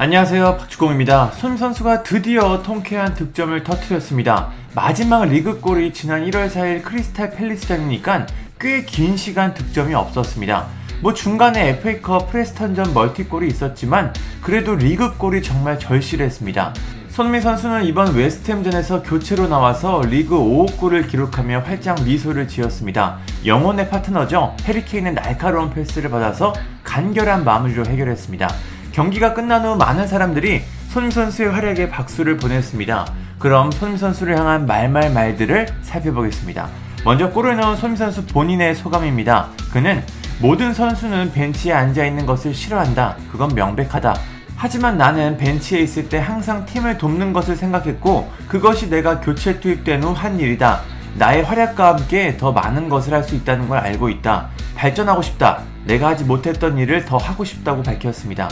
안녕하세요 박주공입니다. 손 선수가 드디어 통쾌한 득점을 터뜨렸습니다. 마지막 리그골이 지난 1월 4일 크리스탈 팰리스전이니까 꽤 긴 시간 득점이 없었습니다. 뭐 중간에 FA컵 프레스턴전 멀티골이 있었지만 그래도 리그골이 정말 절실했습니다. 손흥민 선수는 이번 웨스트햄전에서 교체로 나와서 리그 5호 골을 기록하며 활짝 미소를 지었습니다. 영혼의 파트너죠. 해리케인의 날카로운 패스를 받아서 간결한 마무리로 해결했습니다. 경기가 끝난 후 많은 사람들이 손흥민 선수의 활약에 박수를 보냈습니다. 그럼 손흥민 선수를 향한 말말 말들을 살펴보겠습니다. 먼저 골을 넣은 손흥민 선수 본인의 소감입니다. 그는 모든 선수는 벤치에 앉아 있는 것을 싫어한다. 그건 명백하다. 하지만 나는 벤치에 있을 때 항상 팀을 돕는 것을 생각했고 그것이 내가 교체 투입된 후 한 일이다. 나의 활약과 함께 더 많은 것을 할 수 있다는 걸 알고 있다. 발전하고 싶다. 내가 하지 못했던 일을 더 하고 싶다고 밝혔습니다.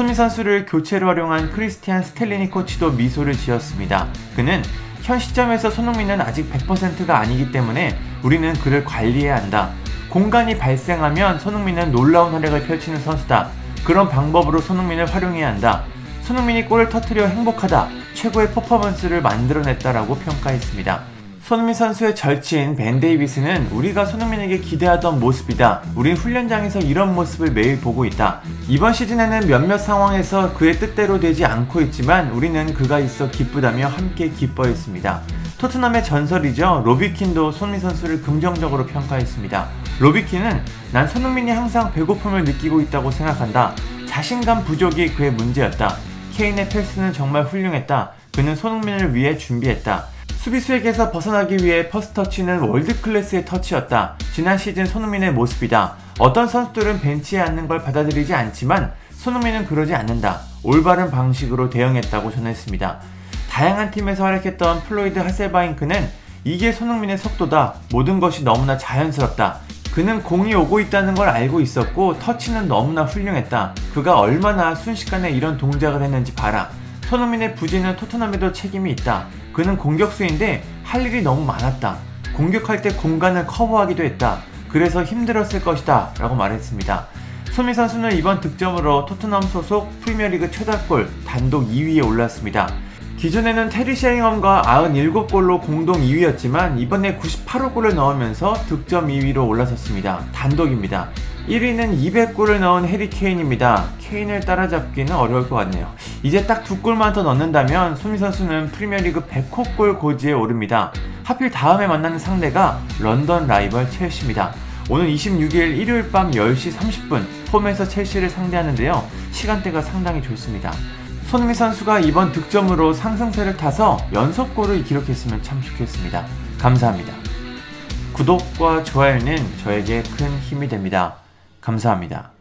손미 선수를 교체로 활용한 크리스티안 스텔리니 코치도 미소를 지었습니다. 그는 현 시점에서 손흥민은 아직 100%가 아니기 때문에 우리는 그를 관리해야 한다. 공간이 발생하면 손흥민은 놀라운 활약을 펼치는 선수다. 그런 방법으로 손흥민을 활용해야 한다. 손흥민이 골을 터트려 행복하다. 최고의 퍼포먼스를 만들어냈다라고 평가했습니다. 손흥민 선수의 절친 벤 데이비스는 우리가 손흥민에게 기대하던 모습이다. 우린 훈련장에서 이런 모습을 매일 보고 있다. 이번 시즌에는 몇몇 상황에서 그의 뜻대로 되지 않고 있지만 우리는 그가 있어 기쁘다며 함께 기뻐했습니다. 토트넘의 전설이죠. 로비 킨도 손흥민 선수를 긍정적으로 평가했습니다. 로비 킨은 난 손흥민이 항상 배고픔을 느끼고 있다고 생각한다. 자신감 부족이 그의 문제였다. 케인의 패스는 정말 훌륭했다. 그는 손흥민을 위해 준비했다. 수비수에게서 벗어나기 위해 퍼스트 터치는 월드 클래스의 터치였다. 지난 시즌 손흥민의 모습이다. 어떤 선수들은 벤치에 앉는 걸 받아들이지 않지만 손흥민은 그러지 않는다. 올바른 방식으로 대응했다고 전했습니다. 다양한 팀에서 활약했던 플로이드 하셀바잉크는 이게 손흥민의 속도다. 모든 것이 너무나 자연스럽다. 그는 공이 오고 있다는 걸 알고 있었고 터치는 너무나 훌륭했다. 그가 얼마나 순식간에 이런 동작을 했는지 봐라. 손흥민의 부진은 토트넘에도 책임이 있다. 그는 공격수인데 할 일이 너무 많았다. 공격할 때 공간을 커버하기도 했다. 그래서 힘들었을 것이다. 라고 말했습니다. 손미 선수는 이번 득점으로 토트넘 소속 프리미어리그 최다골 단독 2위에 올랐습니다. 기존에는 테리 셰링엄과 97골로 공동 2위였지만 이번에 98호 골을 넣으면서 득점 2위로 올라섰습니다. 단독입니다. 1위는 200골을 넣은 해리 케인입니다. 케인을 따라잡기는 어려울 것 같네요. 이제 딱 두 골만 더 넣는다면 소미 선수는 프리미어리그 100호 골 고지에 오릅니다. 하필 다음에 만나는 상대가 런던 라이벌 첼시입니다. 오늘 26일 일요일 밤 10시 30분 홈에서 첼시를 상대하는데요. 시간대가 상당히 좋습니다. 손흥민 선수가 이번 득점으로 상승세를 타서 연속골을 기록했으면 참 좋겠습니다. 감사합니다. 구독과 좋아요는 저에게 큰 힘이 됩니다. 감사합니다.